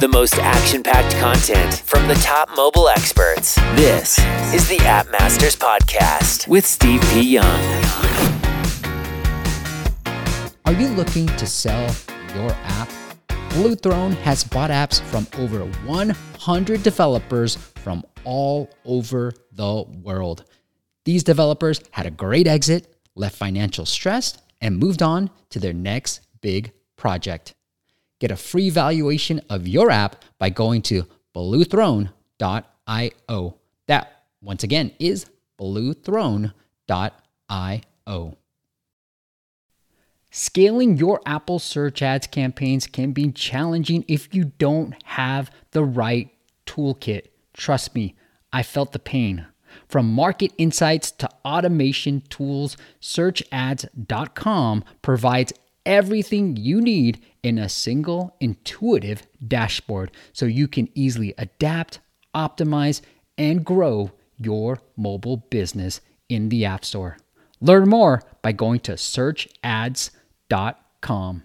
The most action packed content from the top mobile experts. This is the App Masters Podcast with Steve P. Young. Are you looking to sell your app? Blue Throne has bought apps from over 100 developers from all over the world. These developers had a great exit, left financial stress, and moved on to their next big project. Get a free valuation of your app by going to bluethrone.io. That, once again, is bluethrone.io. Scaling your Apple search ads campaigns can be challenging if you don't have the right toolkit. Trust me, I felt the pain. From market insights to automation tools, searchads.com provides everything you need in a single intuitive dashboard so you can easily adapt, optimize, and grow your mobile business in the App Store. Learn more by going to searchads.com.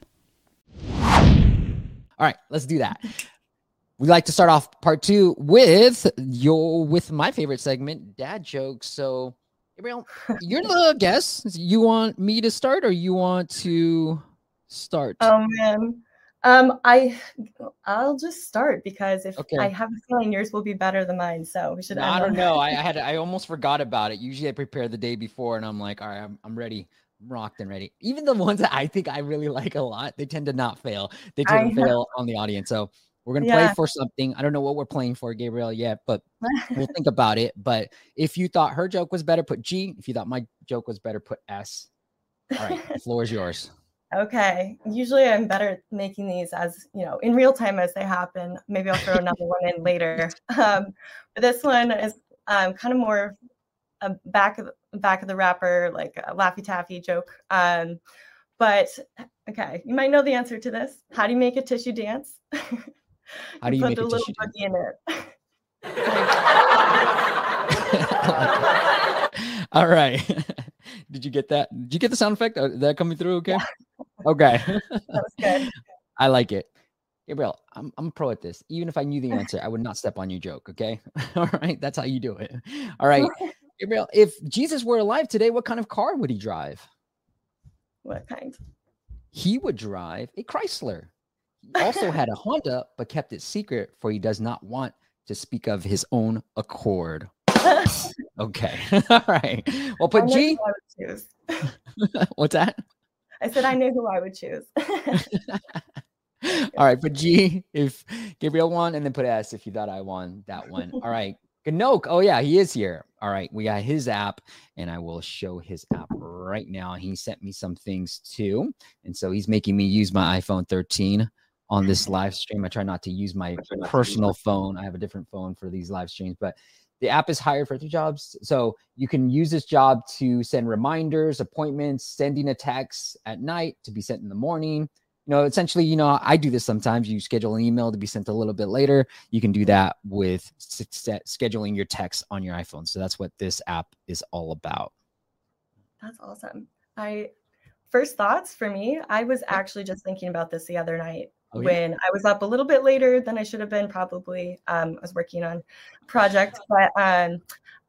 All right, let's do that. We like to start off part two with your with my favorite segment, dad jokes. So, Gabriel, you're the guest. You want me to start, or you want to start? Oh man, um, I I'll just start because if okay. I have a feeling yours will be better than mine, so we should. No, I don't know. I, I, had I almost forgot about it. Usually, I prepare the day before, and I'm like, all right, I'm, I'm ready. I'm rocked and ready. Even the ones that I think I really like a lot, they tend to not fail. They tend I to fail on the audience. So we're gonna yeah. play for something. I don't know what we're playing for, Gabriel, yet, but we'll think about it. But if you thought her joke was better, put G. If you thought my joke was better, put S. All right, the floor is yours. Okay. Usually I'm better at making these as, you know, in real time as they happen. Maybe I'll throw another one in later. Um, but this one is um, kind of more a back of back of the wrapper, like a Laffy Taffy joke. Um, but okay, you might know the answer to this. How do you make a tissue dance? How do you, you make a little buggy in it? All right. Did you get that? Did you get the sound effect? Is that coming through okay? Yeah. Okay. that was good. I like it. Gabriel, I'm I'm pro at this. Even if I knew the answer, I would not step on your joke. Okay. All right. That's how you do it. All right. Gabriel, if Jesus were alive today, what kind of car would he drive? What kind? He would drive a Chrysler. He also had a Honda, but kept it secret, for he does not want to speak of his own accord. okay. All right. Well, put G. What's that? I said I knew who I would choose. All right, put G if Gabriel won, and then put S if you thought I won that one. All right. Ganoke. Oh, yeah, he is here. All right. We got his app, and I will show his app right now. He sent me some things too. And so he's making me use my iPhone 13 on this live stream. I try not to use my personal phone. I have a different phone for these live streams, but the app is hired for three jobs. So you can use this job to send reminders, appointments, sending a text at night to be sent in the morning. You know, essentially, you know, I do this sometimes. You schedule an email to be sent a little bit later. You can do that with scheduling your text on your iPhone. So that's what this app is all about. That's awesome. I first thoughts for me, I was actually just thinking about this the other night oh, when. I was up a little bit later than I should have been. Probably, um, I was working on a project, but um,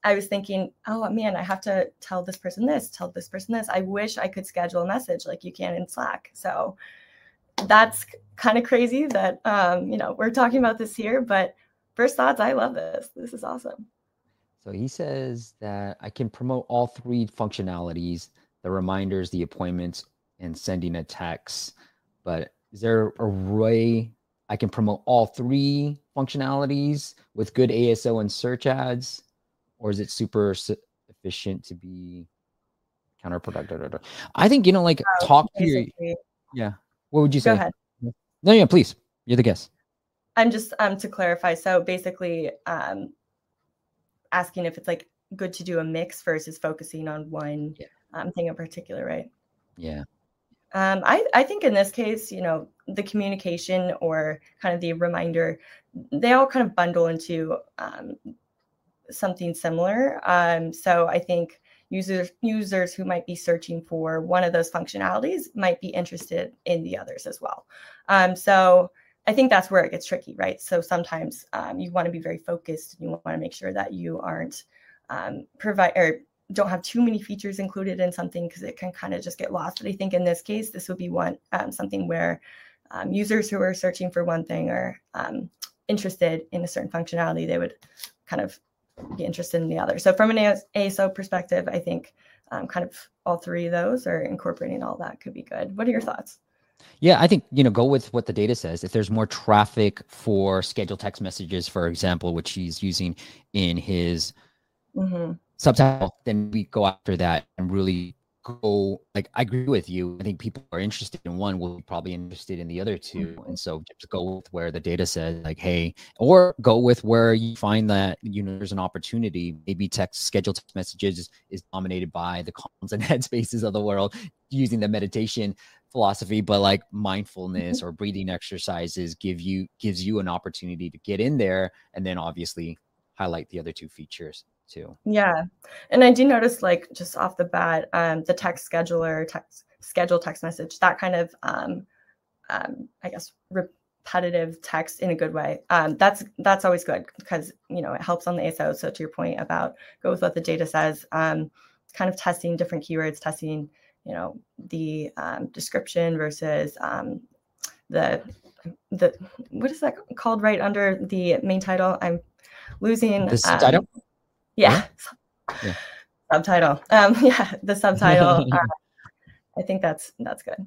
I was thinking, oh man, I have to tell this person this, tell this person this. I wish I could schedule a message like you can in Slack. So that's kind of crazy that um, you know we're talking about this here. But first thoughts, I love this. This is awesome. So he says that I can promote all three functionalities: the reminders, the appointments, and sending a text. But is there a way I can promote all three functionalities with good ASO and search ads, or is it super efficient to be counterproductive? I think you know, like oh, talk to your yeah. What would you say? Go ahead. No, yeah, please. You're the guest. I'm just um to clarify. So basically, um, asking if it's like good to do a mix versus focusing on one yeah. um, thing in particular, right? Yeah. Um, I, I think in this case, you know, the communication or kind of the reminder, they all kind of bundle into um, something similar. Um, so I think users users who might be searching for one of those functionalities might be interested in the others as well. Um, so I think that's where it gets tricky, right? So sometimes um, you want to be very focused. And you want to make sure that you aren't um, provide or don't have too many features included in something because it can kind of just get lost. But I think in this case, this would be one um, something where um, users who are searching for one thing or um, interested in a certain functionality, they would kind of be interested in the other. So from an ASO perspective, I think um, kind of all three of those or incorporating all that could be good. What are your thoughts? Yeah, I think, you know, go with what the data says. If there's more traffic for scheduled text messages, for example, which he's using in his mm-hmm. Subtitle, then we go after that and really go like I agree with you. I think people are interested in one will be probably interested in the other 2 mm-hmm. And so just go with where the data says like, hey, or go with where you find that you know there's an opportunity. Maybe text scheduled text messages is, dominated by the calms and headspaces of the world using the meditation philosophy, but like mindfulness mm-hmm. or breathing exercises give you gives you an opportunity to get in there and then obviously highlight the other two features too. Yeah. And I do notice like just off the bat, um, the text scheduler, text schedule text message, that kind of um, um I guess repetitive text in a good way. Um, that's that's always good because you know it helps on the ASO. So to your point about go with what the data says, um, kind of testing different keywords, testing you know the um, description versus um, the the what is that called right under the main title i'm losing the subtitle um, yeah. yeah. subtitle um yeah the subtitle uh, i think that's that's good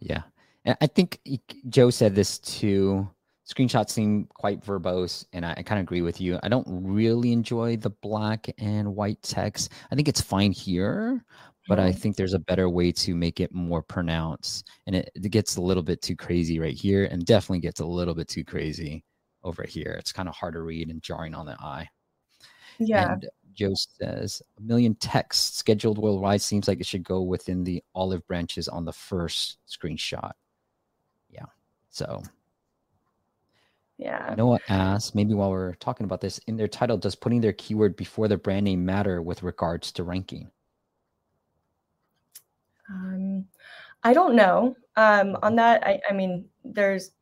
yeah and i think joe said this too screenshots seem quite verbose and I, I kind of agree with you i don't really enjoy the black and white text i think it's fine here but I think there's a better way to make it more pronounced. And it, it, gets a little bit too crazy right here and definitely gets a little bit too crazy over here. It's kind of hard to read and jarring on the eye. Yeah. And Joe says a million texts scheduled worldwide seems like it should go within the olive branches on the first screenshot. Yeah. So yeah. Noah asks, maybe while we're talking about this, in their title, does putting their keyword before their brand name matter with regards to ranking? Um, I don't know. Um, on that, I, I mean, there's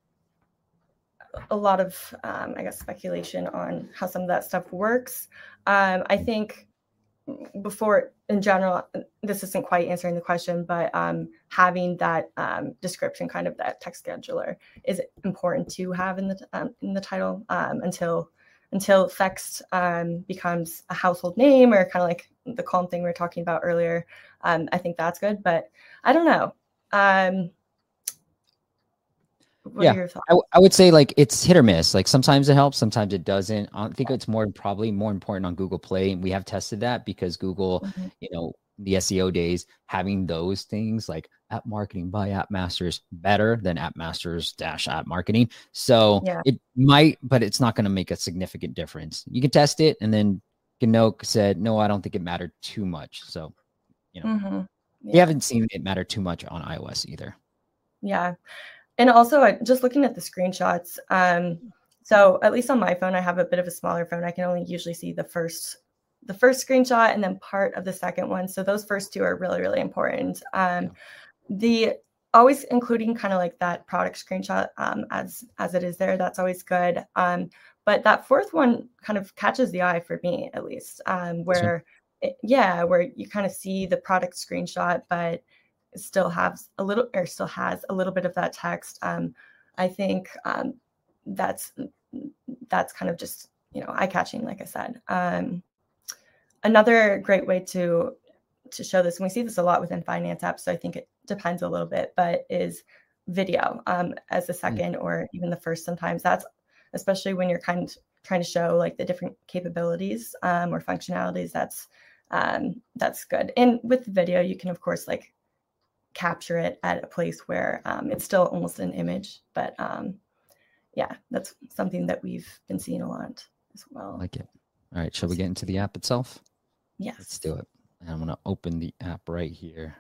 a lot of, um, I guess, speculation on how some of that stuff works. Um, I think before, in general, this isn't quite answering the question, but um, having that um, description, kind of that text scheduler, is important to have in the um, in the title um, until until text um, becomes a household name or kind of like the calm thing we were talking about earlier. I think that's good, but I don't know. Um, yeah, I, I would say like it's hit or miss. Like sometimes it helps, sometimes it doesn't. I think it's more probably more important on Google Play, and we have tested that because Google, mm-hmm. you know, the SEO days having those things like app marketing by app masters better than app masters dash app marketing. So yeah. it might, but it's not going to make a significant difference. You can test it, and then Ganok said, no, I don't think it mattered too much. So, you know, mm-hmm. yeah. we haven't seen it matter too much on iOS either. Yeah. And also, just looking at the screenshots, um, so at least on my phone, I have a bit of a smaller phone. I can only usually see the first the first screenshot and then part of the second one. So those first two are really, really important. Um, the always including kind of like that product screenshot um, as as it is there. That's always good. Um, but that fourth one kind of catches the eye for me, at least, um, where it, yeah, where you kind of see the product screenshot, but still has a little or still has a little bit of that text. Um, I think um, that's that's kind of just you know eye catching, like I said. Um, another great way to to show this, and we see this a lot within finance apps, so I think it depends a little bit, but is video um, as the mm. second or even the first sometimes. That's especially when you're kind of trying to show like the different capabilities um, or functionalities. That's um, that's good. And with video, you can of course like capture it at a place where um, it's still almost an image, but um, yeah, that's something that we've been seeing a lot as well. I like it. All right, shall we get into the app itself? Yes. Let's do it. I'm going to open the app right here.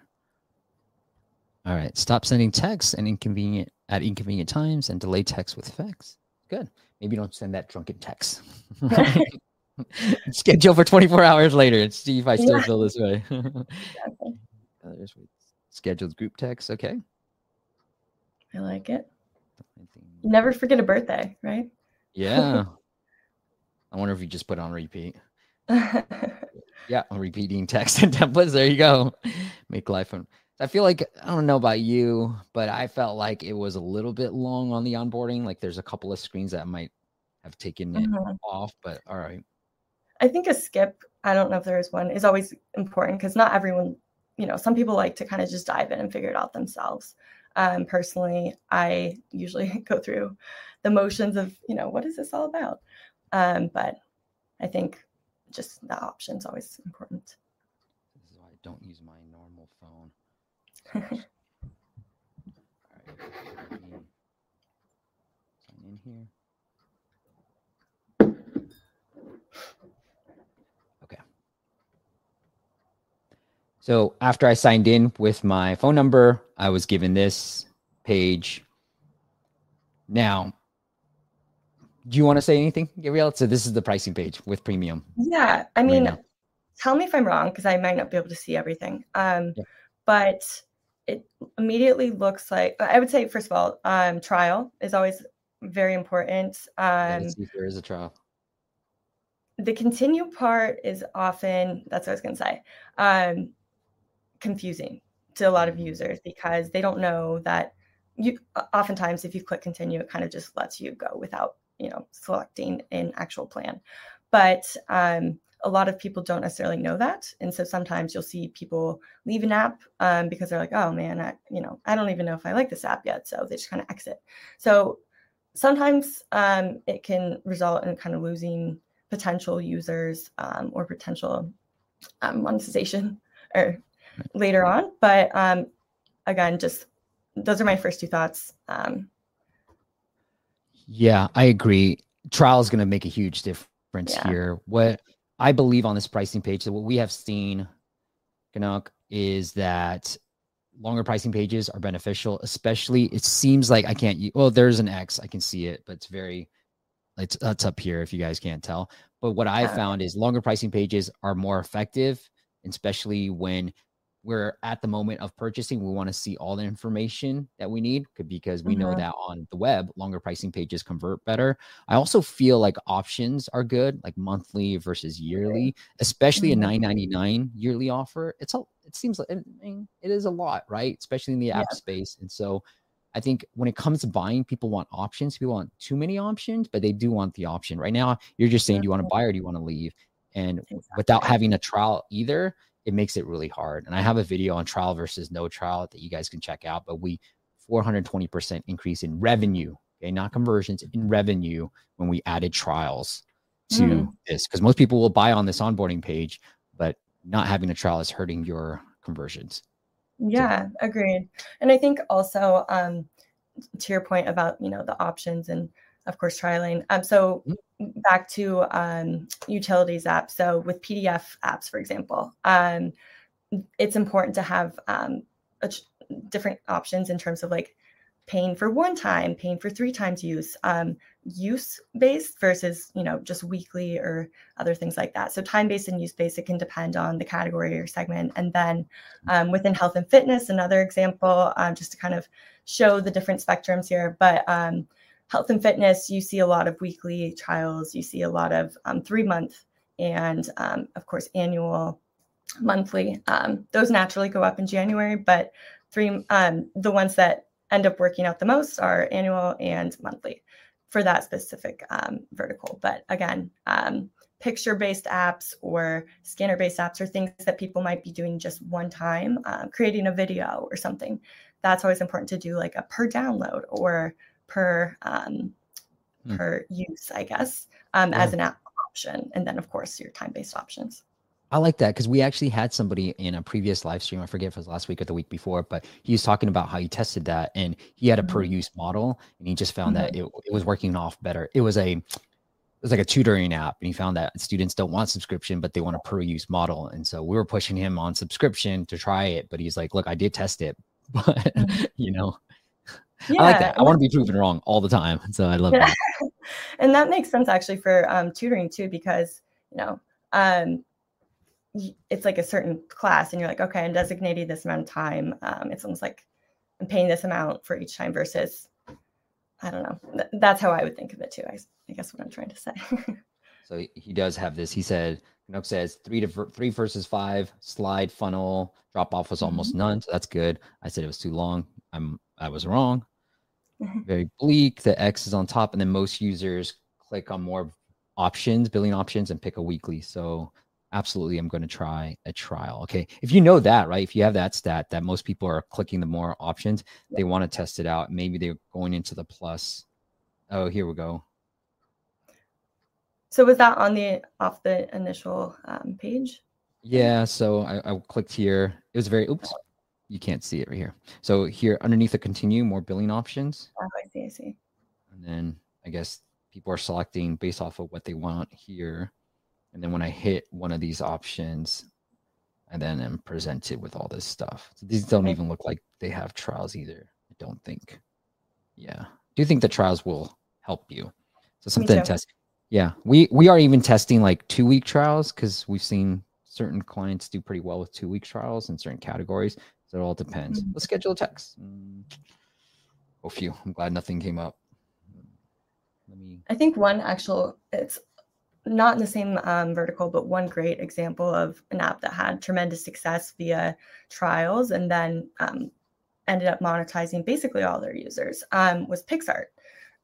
All right. Stop sending texts and inconvenient at inconvenient times and delay text with effects. Good. Maybe don't send that drunken text. Schedule for 24 hours later and see if I still yeah. feel this way. Scheduled group text. Okay. I like it. you never forget a birthday, right? Yeah. I wonder if you just put on repeat. yeah, repeating text and templates. There you go. Make life fun. I feel like I don't know about you, but I felt like it was a little bit long on the onboarding. Like there's a couple of screens that might have taken it mm-hmm. off, but all right. I think a skip, I don't know if there is one, is always important because not everyone, you know, some people like to kind of just dive in and figure it out themselves. Um, personally, I usually go through the motions of, you know, what is this all about? Um, but I think just the option is always important. This is why I don't use my normal phone. sign in here. Okay. So after I signed in with my phone number, I was given this page. Now, do you want to say anything, Gabriel? So this is the pricing page with premium. Yeah, I mean, right tell me if I'm wrong because I might not be able to see everything. Um, yeah. But it immediately looks like I would say first of all, um, trial is always very important. Um, if there is a trial. The continue part is often that's what I was going to say. Um, confusing to a lot of users because they don't know that you oftentimes if you click continue it kind of just lets you go without you know selecting an actual plan. But um, a lot of people don't necessarily know that and so sometimes you'll see people leave an app um, because they're like oh man I, you know i don't even know if i like this app yet so they just kind of exit. So sometimes um, it can result in kind of losing potential users um, or potential um, monetization or later on but um, again just those are my first two thoughts um, yeah, I agree. Trial is going to make a huge difference yeah. here. What I believe on this pricing page, that what we have seen, Canuck, is that longer pricing pages are beneficial, especially it seems like I can't, well, there's an X, I can see it, but it's very, it's, it's up here if you guys can't tell. But what I found is longer pricing pages are more effective, especially when we're at the moment of purchasing we want to see all the information that we need because we mm-hmm. know that on the web longer pricing pages convert better i also feel like options are good like monthly versus yearly especially mm-hmm. a 999 yearly offer it's a it seems like I mean, it is a lot right especially in the app yeah. space and so I think when it comes to buying, people want options. People want too many options, but they do want the option. Right now, you're just saying, do you want to buy or do you want to leave? And exactly. without having a trial either, it makes it really hard. And I have a video on trial versus no trial that you guys can check out, but we 420% increase in revenue, okay, not conversions, in revenue when we added trials to mm. this. Because most people will buy on this onboarding page, but not having a trial is hurting your conversions. Yeah, so. agreed. And I think also um, to your point about you know the options and of course trialing. Um, so mm back to um, utilities apps. So with PDF apps, for example, um, it's important to have um, different options in terms of like paying for one time, paying for three times use, um, use based versus you know just weekly or other things like that. So time based and use based, it can depend on the category or segment. And then um, within health and fitness, another example, um, just to kind of show the different spectrums here, but um, health and fitness, you see a lot of weekly trials, you see a lot of um, three month, and um, of course, annual, monthly. Um, those naturally go up in January, but three, um, the ones that end up working out the most are annual and monthly for that specific um, vertical. But again, um, picture based apps or scanner based apps or things that people might be doing just one time, uh, creating a video or something. That's always important to do, like a per download or per um, mm. per use, I guess, um, yeah. as an app option, and then of course your time based options. I like that because we actually had somebody in a previous live stream. I forget if it was last week or the week before, but he was talking about how he tested that and he had a mm-hmm. per use model and he just found mm-hmm. that it, it was working off better. It was a it was like a tutoring app and he found that students don't want subscription but they want a per use model and so we were pushing him on subscription to try it but he's like look i did test it but mm-hmm. you know yeah. I like that. I want to be proven wrong all the time. So I love yeah. that. and that makes sense actually for um, tutoring too, because, you know, um, it's like a certain class and you're like, okay, I'm designating this amount of time. Um, it's almost like I'm paying this amount for each time versus I don't know. Th- that's how I would think of it too. I, I guess what I'm trying to say. so he does have this. He said, Nook says three to three versus five slide funnel drop off was almost mm-hmm. none. So that's good. I said it was too long. I'm I was wrong. Very bleak. The X is on top, and then most users click on more options, billing options, and pick a weekly. So absolutely, I'm going to try a trial. Okay. If you know that, right? If you have that stat that most people are clicking the more options, they want to test it out. Maybe they're going into the plus. Oh, here we go. So was that on the off the initial um, page? Yeah. So I, I clicked here. It was very oops you can't see it right here. So here underneath the continue, more billing options. Oh, I see, I see. And then I guess people are selecting based off of what they want here. And then when I hit one of these options, and then I'm presented with all this stuff. So these don't even look like they have trials either. I don't think. Yeah. Do you think the trials will help you? So something to test. Yeah. We we are even testing like two week trials because we've seen certain clients do pretty well with two week trials in certain categories. So it all depends. Mm-hmm. Let's schedule a text. Mm. Oh, phew. I'm glad nothing came up. Let me. I think one actual, it's not in the same um, vertical, but one great example of an app that had tremendous success via trials and then um, ended up monetizing basically all their users um, was PicsArt.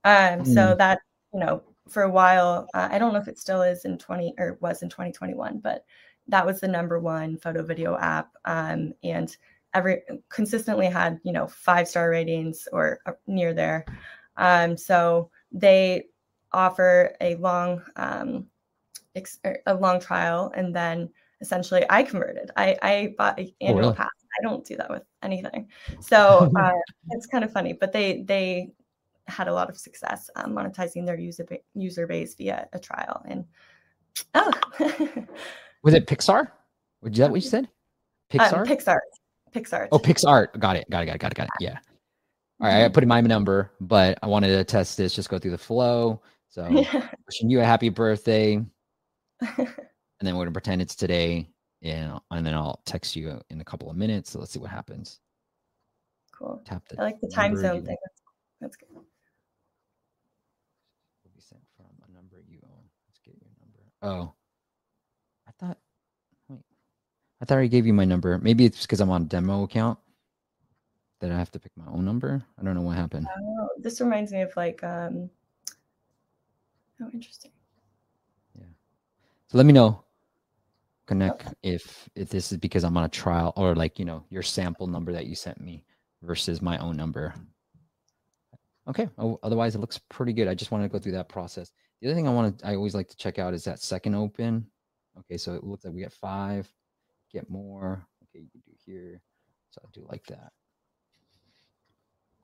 Um, mm. So that, you know, for a while, uh, I don't know if it still is in 20 or was in 2021, but that was the number one photo video app. Um, and every consistently had you know five star ratings or uh, near there. Um, so they offer a long um, ex- er, a long trial and then essentially i converted. I i bought an annual oh, really? pass. I don't do that with anything. So uh, it's kind of funny but they they had a lot of success um, monetizing their user ba- user base via a trial and oh. Was it pixar? Was that what you said? Pixar? Um, pixar PicsArt. Oh, PicsArt. Got it. Got it. Got it. Got it. Got it. Yeah. All right. I mm-hmm. put in my number, but I wanted to test this, just go through the flow. So yeah. wishing you a happy birthday. and then we're gonna pretend it's today. And, and then I'll text you in a couple of minutes. So let's see what happens. Cool. Tap the I like the time zone you, thing. That's, that's good. Will be sent from a number you own. Let's get your number. Oh, I thought I thought I gave you my number. Maybe it's because I'm on a demo account that I have to pick my own number. I don't know what happened. Oh, this reminds me of like um oh interesting. Yeah. So let me know. Connect okay. if if this is because I'm on a trial or like, you know, your sample number that you sent me versus my own number. Okay. Oh, otherwise, it looks pretty good. I just wanted to go through that process. The other thing I want to, I always like to check out is that second open. Okay, so it looks like we got five get more. Okay, you can do here. So I'll do like that.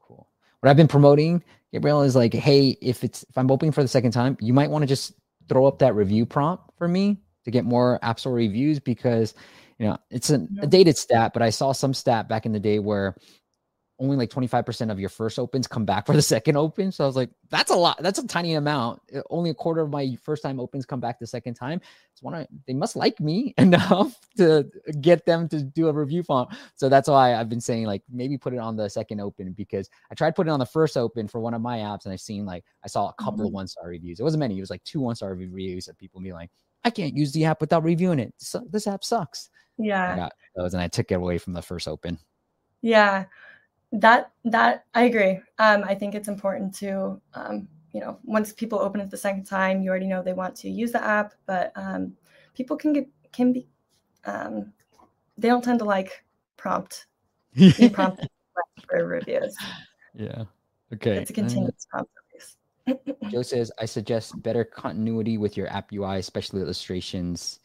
Cool. What I've been promoting, Gabriel, is like, hey, if it's if I'm opening for the second time, you might want to just throw up that review prompt for me to get more App Store reviews because you know it's a, a dated stat, but I saw some stat back in the day where only like 25% of your first opens come back for the second open. So I was like, that's a lot. That's a tiny amount. Uh, only a quarter of my first time opens come back the second time. It's one I, they must like me enough to get them to do a review font. So that's why I've been saying like maybe put it on the second open because I tried putting it on the first open for one of my apps and I've seen like I saw a couple mm-hmm. of one star reviews. It wasn't many. It was like two one star reviews of people being like, I can't use the app without reviewing it. So this app sucks. Yeah. I those and I took it away from the first open. Yeah that that I agree. Um, I think it's important to um, you know once people open it the second time, you already know they want to use the app, but um, people can get can be um, they don't tend to like prompt prompt for reviews. Yeah. Okay. It's a continuous prompt. Joe says, I suggest better continuity with your app UI, especially illustrations.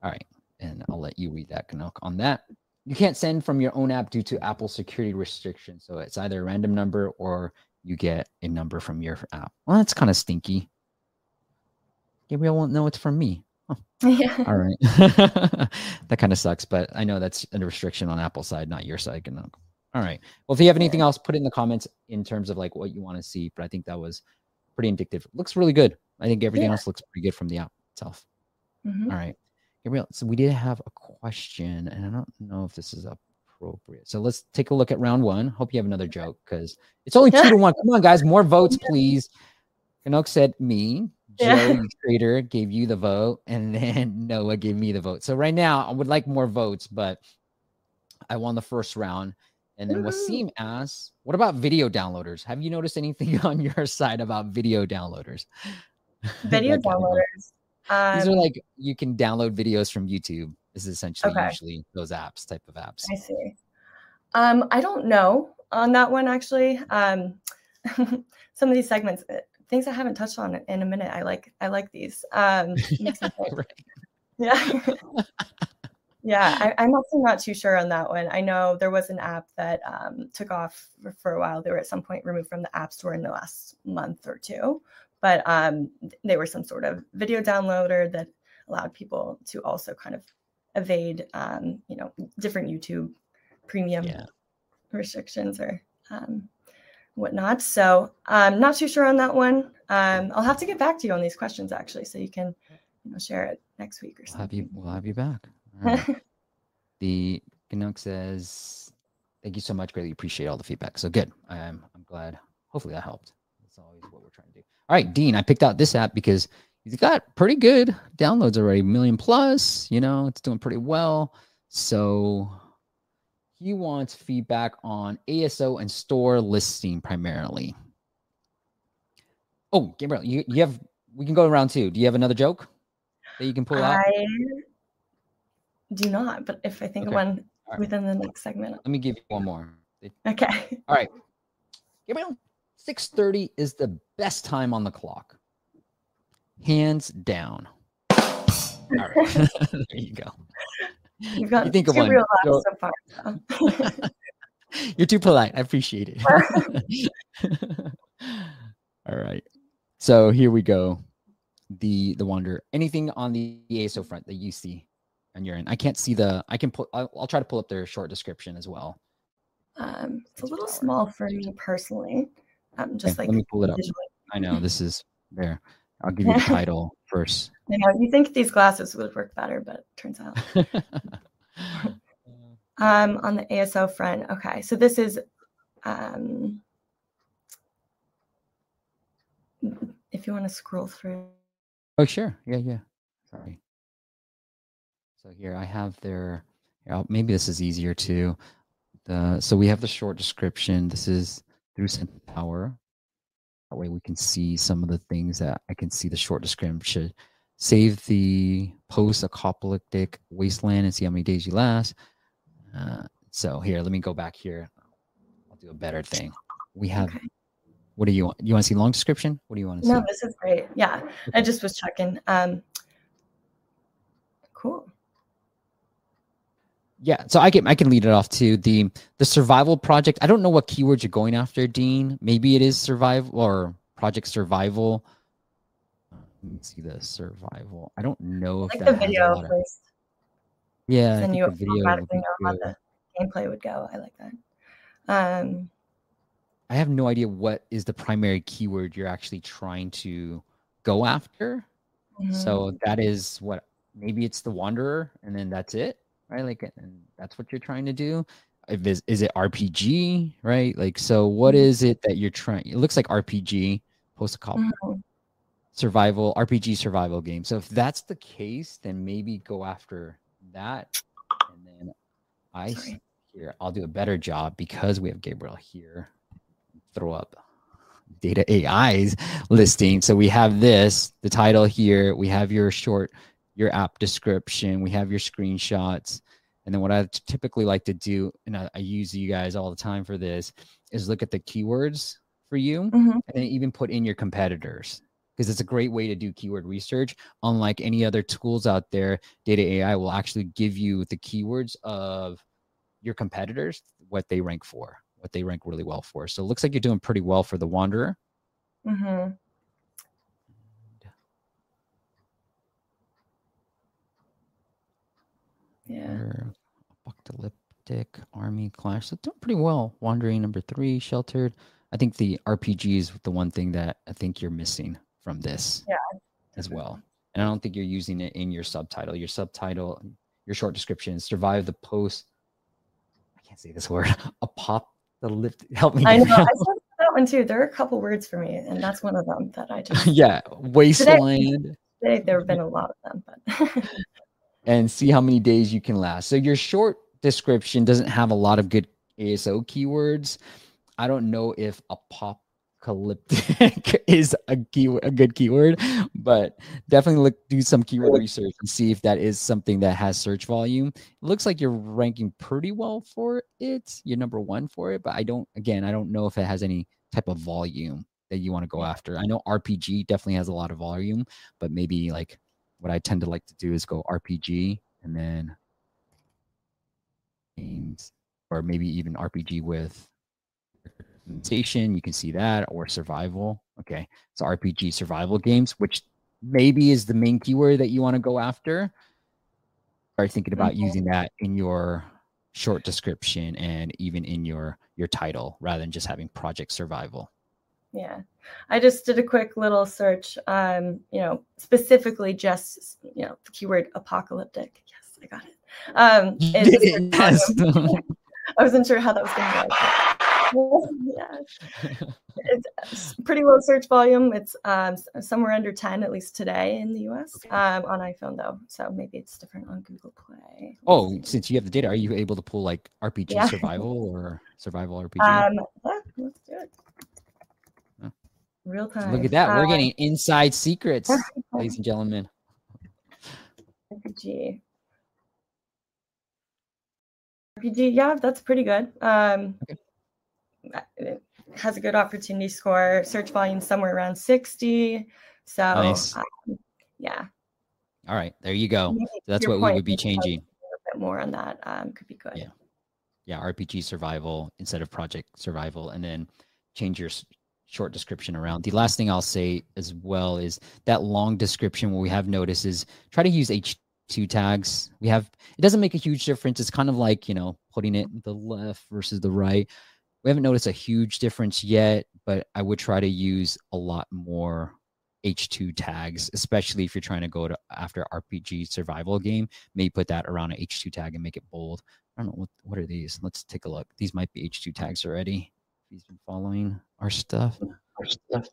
All right. And I'll let you read that, Canuck, on that you can't send from your own app due to Apple security restrictions. So it's either a random number or you get a number from your app. Well, that's kind of stinky. Gabriel won't know it's from me. Oh. Yeah. All right. that kind of sucks, but I know that's a restriction on Apple side, not your side. All right. Well, if you have anything else, put it in the comments in terms of like what you want to see. But I think that was pretty indicative. Looks really good. I think everything yeah. else looks pretty good from the app itself. Mm-hmm. All right. Gabriel, so we did have a question, and I don't know if this is appropriate. So let's take a look at round one. Hope you have another joke because it's only two to one. Come on, guys, more votes, please. Canuck said me. Yeah. Joe Trader gave you the vote, and then Noah gave me the vote. So right now, I would like more votes, but I won the first round. And then. Wasim asks, "What about video downloaders? Have you noticed anything on your side about video downloaders? Video Like, I don't know. downloaders. These Um, are like you can download videos from YouTube. This is essentially Okay. usually those apps type of apps. I see. Um, I don't know on that one actually. Um, some of these segments, uh, things I haven't touched on in a minute. I like I like these. Um, makes me think. Right. yeah. yeah, I, I'm also not too sure on that one. I know there was an app that um, took off for, for a while. They were at some point removed from the App Store in the last month or two, but um, they were some sort of video downloader that allowed people to also kind of evade, um, you know, different YouTube premium Yeah. restrictions or um, whatnot. So I'm not too sure on that one. Um, I'll have to get back to you on these questions actually, so you can, you know, share it next week or We'll have you. something. We'll have you back. Right. the Canuck says, "Thank you so much. Greatly appreciate all the feedback. So good. I'm. I'm glad. Hopefully that helped. That's always what we're trying to do. All right, Dean. I picked out this app because he's got pretty good downloads already, million plus. You know, it's doing pretty well. So he wants feedback on ASO and store listing primarily. Oh, Gabriel, you, you have. We can go around two. Do you have another joke that you can pull out? I do not, but if I think of Okay. one All right. within the next segment, Let me give you one more. okay. All right. Gabriel, 6:30 is the best time on the clock. Hands down. All right. there you go. You've got think of one. real so far. so. You're too polite. I appreciate it. All right. So here we go. The the wonder. Anything on the ASO front that you see on your end? I can't see the. I can put. I'll, I'll try to pull up their short description as well. um, it's a little small for me personally. Um, just like let me pull it up. visually. I know this is there. I'll give you the title first. You know, you think these glasses would work better, but turns out. Um, on the ASO front, okay. So this is, um, if you want to scroll through. oh, sure. Yeah, yeah. Sorry. So here I have their. maybe this is easier too. The so we have the short description. This is through Power. That way we can see some of the things that I can see the short description. Save the post-apocalyptic wasteland and see how many days you last. Uh, so here, let me go back here. I'll do a better thing. We have. Okay. What do you want? You want to see long description? What do you want to see? No, this is great. Yeah, I just was checking. Um, cool. Yeah, so I can I can lead it off to the the survival project. I don't know what keywords you're going after, Dean. Maybe it is survival or project survival. Let me see the survival. I don't know if like that the video of- yeah, then you the video automatically know how the gameplay would go. I like that. Um, I have no idea what is the primary keyword you're actually trying to go after. mhm. So that is what maybe it's the wanderer, and then that's it, right? Like, and that's what you're trying to do. Is is it RPG, right? Like, so what Mhm. it that you're trying? It looks like RPG, post Mhm. survival RPG survival game. So if that's the case, then maybe go after that, and then I here I'll do a better job because we have Gabriel here. Throw up data AI's listing. So we have this, the title here. We have your short, your app description. We have your screenshots. And then what I typically like to do, and I, I use you guys all the time for this, is look at the keywords for you Mhm. and then even put in your competitors because it's a great way to do keyword research. Unlike any other tools out there, Data AI will actually give you the keywords of your competitors, what they rank for, what they rank really well for. So it looks like you're doing pretty well for the Wanderer. Mhm. Yeah. Apocalyptic Army Clash. So doing pretty well. Wandering number three, Sheltered. I think the RPG is the one thing that I think you're missing from this Yeah, as well. And I don't think you're using it in your subtitle. Your subtitle, your short description, survive the post. I can't say this word. A pop the lift. Help me. I know. I saw that one too. There are a couple words for me, and that's one of them that I just. yeah, wasteland. Today, today there have been a lot of them, but. and see how many days you can last. So your short description doesn't have a lot of good ASO keywords. I don't know if apocalyptic is a keyword, a good keyword, but definitely look do some keyword research and see if that is something that has search volume. It looks like you're ranking pretty well for it. You're number one for it, but I don't. Again, I don't know if it has any type of volume that you want to go after. I know RPG definitely has a lot of volume, but maybe like what I tend to like to do is go RPG and then games, or maybe even RPG with. You can see that, or survival. Okay, so RPG survival games, which maybe is the main keyword that you want to go after. Start thinking about mm-hmm. using that in your short description and even in your your title rather than just having project survival. Yeah. I just did a quick little search, um, you know, specifically just, you know, the keyword apocalyptic. Yes, I got it. Um, yes. I wasn't sure how that was going to go. yeah. It's pretty low search volume. It's um, somewhere under 10, at least today in the US um, on iPhone, though. So maybe it's different on Google Play. Oh, since you have the data, are you able to pull like RPG yeah. survival or survival RPG? Um, yeah, let's do it. Real time. Look at that. We're getting inside secrets, ladies and gentlemen. RPG. RPG, yeah, that's pretty good. Um, okay. It has a good opportunity score. Search volume somewhere around 60. So, nice. um, yeah. All right, there you go. So that's what we would be changing. A little bit more on that um, could be good. Yeah. Yeah, RPG survival instead of project survival, and then change your short description around. The last thing I'll say as well is that long description what we have noticed is try to use H2 tags. We have it doesn't make a huge difference. It's kind of like, you know, putting it the left versus the right. We haven't noticed a huge difference yet, but I would try to use a lot more H2 tags, especially if you're trying to go to after RPG survival game. Maybe put that around an H2 tag and make it bold. I don't know what what are these. Let's take a look. These might be H2 tags already he's been following our stuff. Our stuff.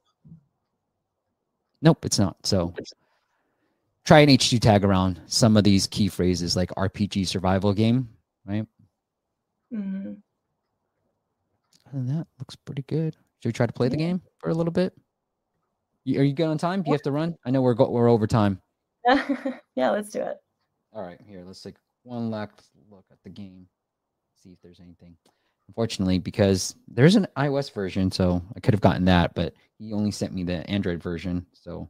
Nope, it's not. So try an H2 tag around some of these key phrases like RPG survival game, right? Mm-hmm. Other than that, looks pretty good. Should we try to play the game for a little bit? You, are you good on time? Do you have to run? I know we're go- we're over time. yeah, let's do it. All right, here. Let's take one last look at the game. See if there's anything unfortunately, because there's an iOS version, so I could have gotten that, but he only sent me the Android version, so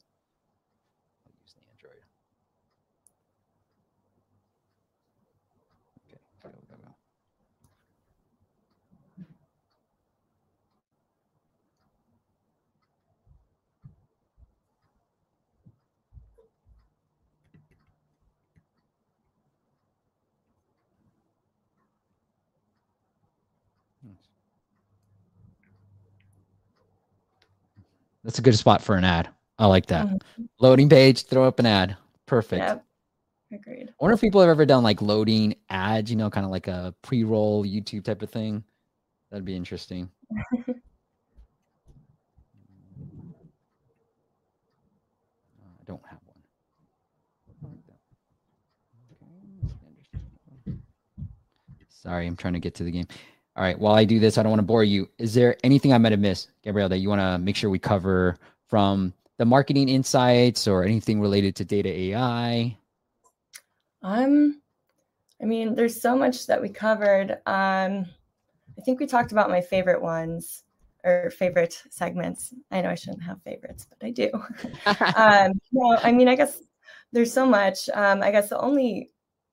That's a good spot for an ad. I like that. Mm-hmm. Loading page, throw up an ad. Perfect. Yep. Agreed. I wonder if people have ever done like loading ads, you know, kind of like a pre roll YouTube type of thing. That'd be interesting. I don't have one. Sorry, I'm trying to get to the game. All right. While I do this, I don't want to bore you. Is there anything I might have missed, Gabriel, that you want to make sure we cover from the marketing insights or anything related to data AI? Um, I mean, there's so much that we covered. Um, I think we talked about my favorite ones or favorite segments. I know I shouldn't have favorites, but I do. um, no, I mean, I guess there's so much. Um, I guess the only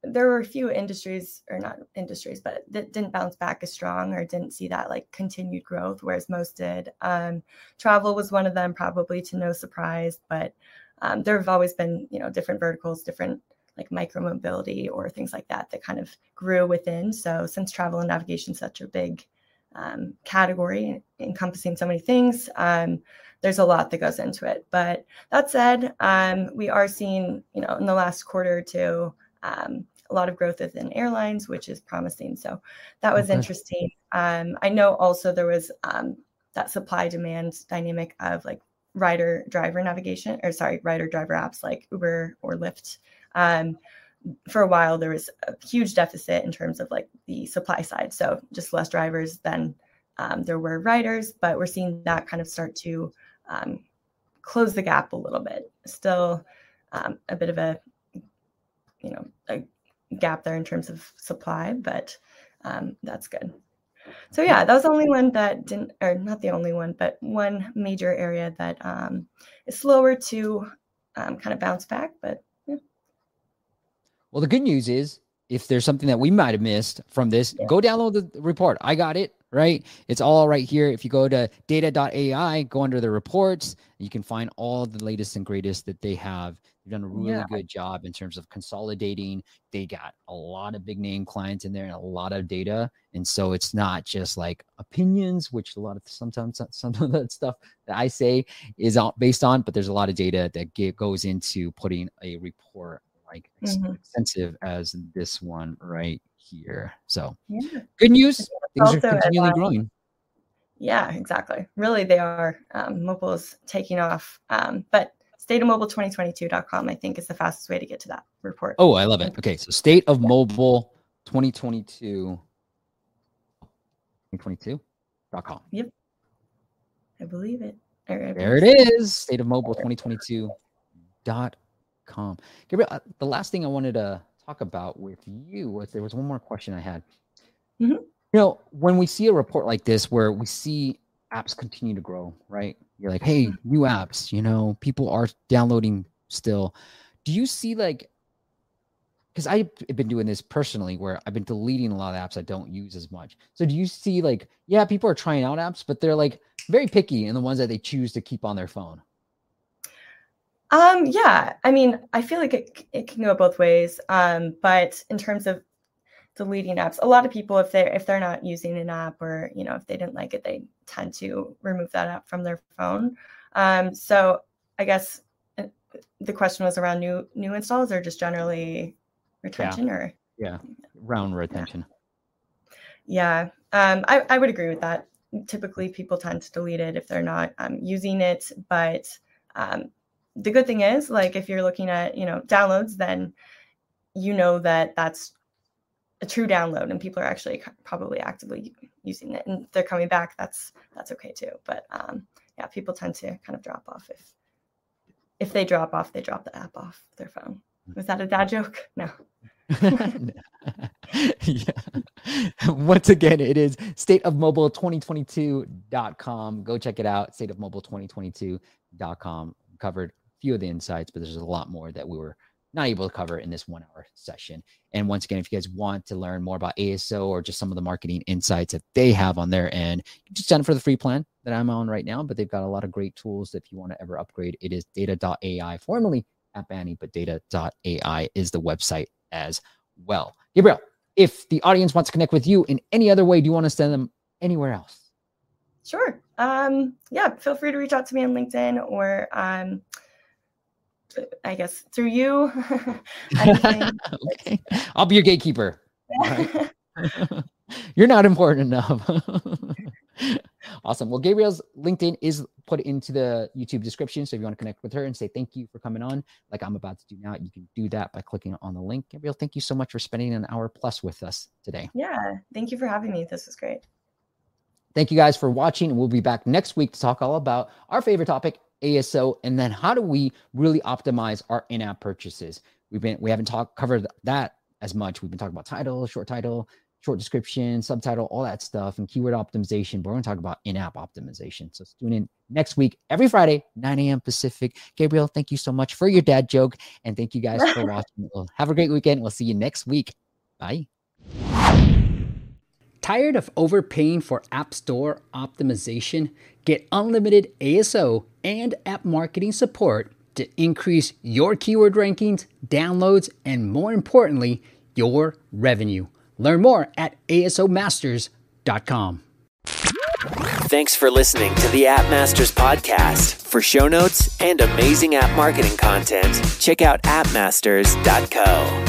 there were a few industries or not industries but that didn't bounce back as strong or didn't see that like continued growth whereas most did. Um, travel was one of them probably to no surprise but um, there have always been you know different verticals different like micro mobility or things like that that kind of grew within. So since travel and navigation is such a big um, category encompassing so many things um, there's a lot that goes into it. But that said um, we are seeing you know in the last quarter or two um, a lot of growth within airlines, which is promising. So that was okay. interesting. Um, I know also there was um, that supply demand dynamic of like rider driver navigation or sorry rider driver apps like uber or lyft um, for a while there was a huge deficit in terms of like the supply side so just less drivers than um, there were riders but we're seeing that kind of start to um, close the gap a little bit still um, a bit of a you know a gap there in terms of supply but um, that's good so yeah, that was the only one that didn't, or not the only one, but one major area that um, is slower to um, kind of bounce back. But yeah. Well, the good news is if there's something that we might have missed from this, yeah. go download the report. I got it right. It's all right here. If you go to data.ai, go under the reports, you can find all the latest and greatest that they have They've done a really yeah. good job in terms of consolidating. They got a lot of big name clients in there and a lot of data. And so it's not just like opinions, which a lot of sometimes some of that stuff that I say is based on, but there's a lot of data that get, goes into putting a report like mm-hmm. extensive as this one right here. So yeah. good news. Things are continually growing. Yeah, exactly. Really, they are. Um, mobile is taking off. Um, but stateofmobile2022.com, I think, is the fastest way to get to that report. Oh, I love it. Okay. So state of mobile 2022. 2022.com. Yep. I believe it. there it is. State of mobile 2022.com. Gabriel, uh, the last thing I wanted to talk about with you was there was one more question I had. Mm-hmm. You know, when we see a report like this where we see apps continue to grow, right? You're like, hey, new apps, you know, people are downloading still. Do you see like, because I've been doing this personally where I've been deleting a lot of apps I don't use as much. So do you see like, yeah, people are trying out apps, but they're like very picky in the ones that they choose to keep on their phone? Um, yeah, I mean, I feel like it, it can go both ways. Um, but in terms of deleting apps. A lot of people if they're if they're not using an app or you know if they didn't like it they tend to remove that app from their phone. Um, so i guess uh, the question was around new new installs or just generally retention yeah. or yeah. round retention. Yeah, yeah. Um, I, I would agree with that. Typically people tend to delete it if they're not um, using it but um, the good thing is like if you're looking at you know downloads then you know that that's a true download and people are actually probably actively using it and they're coming back that's that's okay too but um yeah people tend to kind of drop off if if they drop off they drop the app off their phone was that a dad joke no yeah. Once again, it is stateofmobile2022.com. Go check it out. Stateofmobile2022.com. Covered a few of the insights, but there's a lot more that we were not able to cover in this one hour session. And once again, if you guys want to learn more about ASO or just some of the marketing insights that they have on their end, just sign up for the free plan that I'm on right now. But they've got a lot of great tools if you want to ever upgrade. It is data.ai, formerly App Annie, but data.ai is the website as well. Gabriel, if the audience wants to connect with you in any other way, do you want to send them anywhere else? Sure. Um, yeah, feel free to reach out to me on LinkedIn or um, I guess through you. okay. I'll be your gatekeeper. You're not important enough. awesome. Well, Gabriel's LinkedIn is put into the YouTube description. So if you want to connect with her and say thank you for coming on, like I'm about to do now, you can do that by clicking on the link. Gabriel, thank you so much for spending an hour plus with us today. Yeah. Thank you for having me. This was great. Thank you guys for watching. We'll be back next week to talk all about our favorite topic, ASO, and then how do we really optimize our in-app purchases? We've been we haven't talked covered that as much. We've been talking about title, short title, short description, subtitle, all that stuff, and keyword optimization. But we're going to talk about in-app optimization. So tune in next week, every Friday, 9 a.m. Pacific. Gabriel, thank you so much for your dad joke, and thank you guys for watching. Well, have a great weekend. We'll see you next week. Bye. Tired of overpaying for App Store optimization? Get unlimited ASO and app marketing support to increase your keyword rankings, downloads, and more importantly, your revenue. Learn more at asomasters.com. Thanks for listening to the App Masters podcast. For show notes and amazing app marketing content, check out appmasters.co.